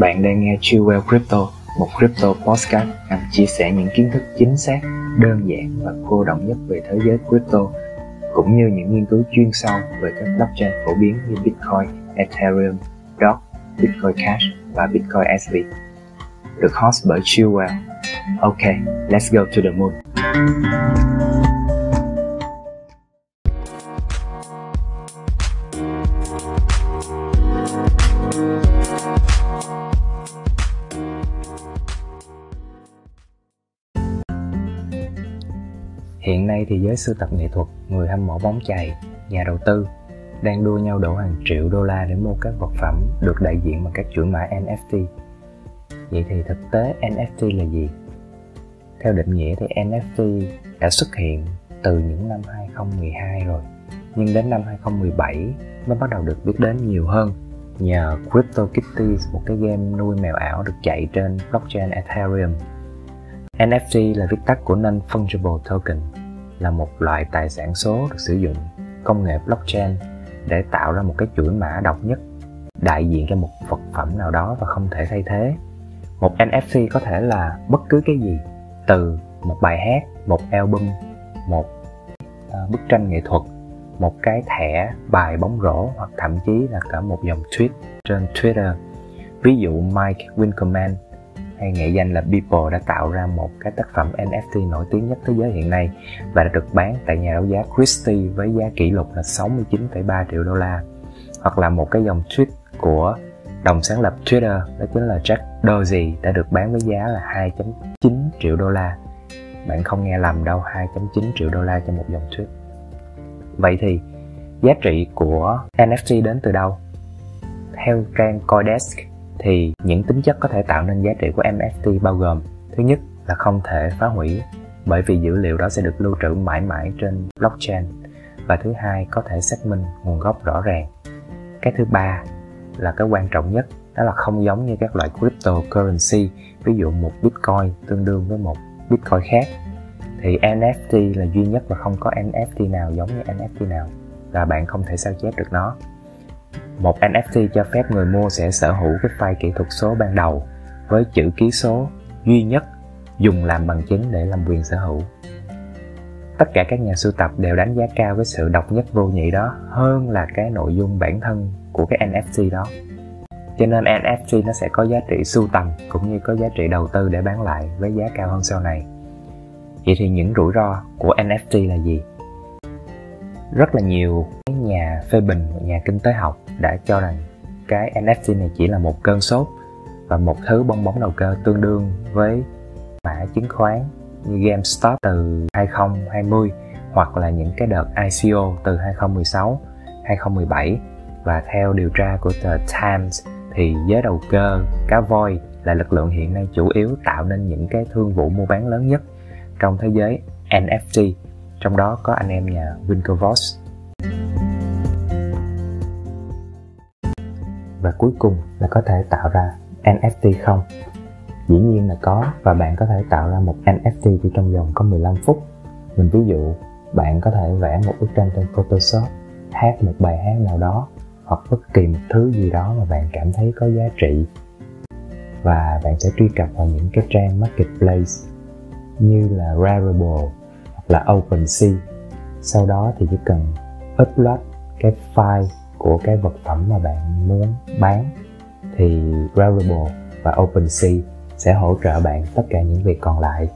Bạn đang nghe Chillwell Crypto, một crypto podcast nhằm chia sẻ những kiến thức chính xác, đơn giản và cô động nhất về thế giới crypto, cũng như những nghiên cứu chuyên sâu về các blockchain phổ biến như Bitcoin, Ethereum, DOT, Bitcoin Cash và Bitcoin SV. Được host bởi Chillwell. Ok, let's go to the moon. Hiện nay thì giới sưu tập nghệ thuật, người hâm mộ bóng chày, nhà đầu tư đang đua nhau đổ hàng triệu đô la để mua các vật phẩm được đại diện bằng các chuỗi mã NFT. Vậy thì thực tế NFT là gì? Theo định nghĩa thì NFT đã xuất hiện từ những năm 2012 rồi, nhưng đến năm 2017 mới bắt đầu được biết đến nhiều hơn nhờ CryptoKitties, một cái game nuôi mèo ảo được chạy trên blockchain Ethereum. NFT là viết tắt của Non-Fungible Token, là một loại tài sản số được sử dụng công nghệ blockchain để tạo ra một cái chuỗi mã độc nhất đại diện cho một vật phẩm nào đó và không thể thay thế. Một NFT có thể là bất cứ cái gì, từ một bài hát, một album, một à, bức tranh nghệ thuật, một cái thẻ bài bóng rổ hoặc thậm chí là cả một dòng tweet trên Twitter. Ví dụ Mike Winkelmann hay nghệ danh là Beeple đã tạo ra một cái tác phẩm NFT nổi tiếng nhất thế giới hiện nay và đã được bán tại nhà đấu giá Christie với giá kỷ lục là 69,3 triệu đô la. Hoặc là một cái dòng tweet của đồng sáng lập Twitter đó chính là Jack Dorsey đã được bán với giá là 2.9 triệu đô la. Bạn không nghe lầm đâu, 2.9 triệu đô la cho một dòng tweet. Vậy thì giá trị của NFT đến từ đâu? Theo trang Coindesk thì những tính chất có thể tạo nên giá trị của NFT bao gồm, thứ nhất là không thể phá hủy, bởi vì dữ liệu đó sẽ được lưu trữ mãi mãi trên blockchain, và thứ hai có thể xác minh nguồn gốc rõ ràng. Cái thứ ba là cái quan trọng nhất, đó là không giống như các loại cryptocurrency, ví dụ một bitcoin tương đương với một bitcoin khác. Thì NFT là duy nhất và không có NFT nào giống như NFT nào, và bạn không thể sao chép được nó một NFT cho phép người mua sẽ sở hữu cái file kỹ thuật số ban đầu với chữ ký số duy nhất dùng làm bằng chứng để làm quyền sở hữu. Tất cả các nhà sưu tập đều đánh giá cao cái sự độc nhất vô nhị đó hơn là cái nội dung bản thân của cái NFT đó. Cho nên NFT nó sẽ có giá trị sưu tầm cũng như có giá trị đầu tư để bán lại với giá cao hơn sau này. Vậy thì những rủi ro của NFT là gì? Rất là nhiều cái nhà phê bình nhà kinh tế học đã cho rằng cái NFT này chỉ là một cơn sốt và một thứ bong bóng đầu cơ tương đương với mã chứng khoán như GameStop từ 2020 hoặc là những cái đợt ICO từ 2016, 2017 và theo điều tra của tờ Times thì giới đầu cơ cá voi là lực lượng hiện nay chủ yếu tạo nên những cái thương vụ mua bán lớn nhất trong thế giới NFT trong đó có anh em nhà Winklevoss và cuối cùng là có thể tạo ra NFT không? Dĩ nhiên là có, và bạn có thể tạo ra một NFT chỉ trong vòng có 15 phút. Mình ví dụ, bạn có thể vẽ một bức tranh trên Photoshop, hát một bài hát nào đó, hoặc bất kỳ một thứ gì đó mà bạn cảm thấy có giá trị. Và bạn sẽ truy cập vào những cái trang marketplace như là Rarible là OpenSea sau đó thì chỉ cần upload cái file của cái vật phẩm mà bạn muốn bán, thì Rarible và OpenSea sẽ hỗ trợ bạn tất cả những việc còn lại.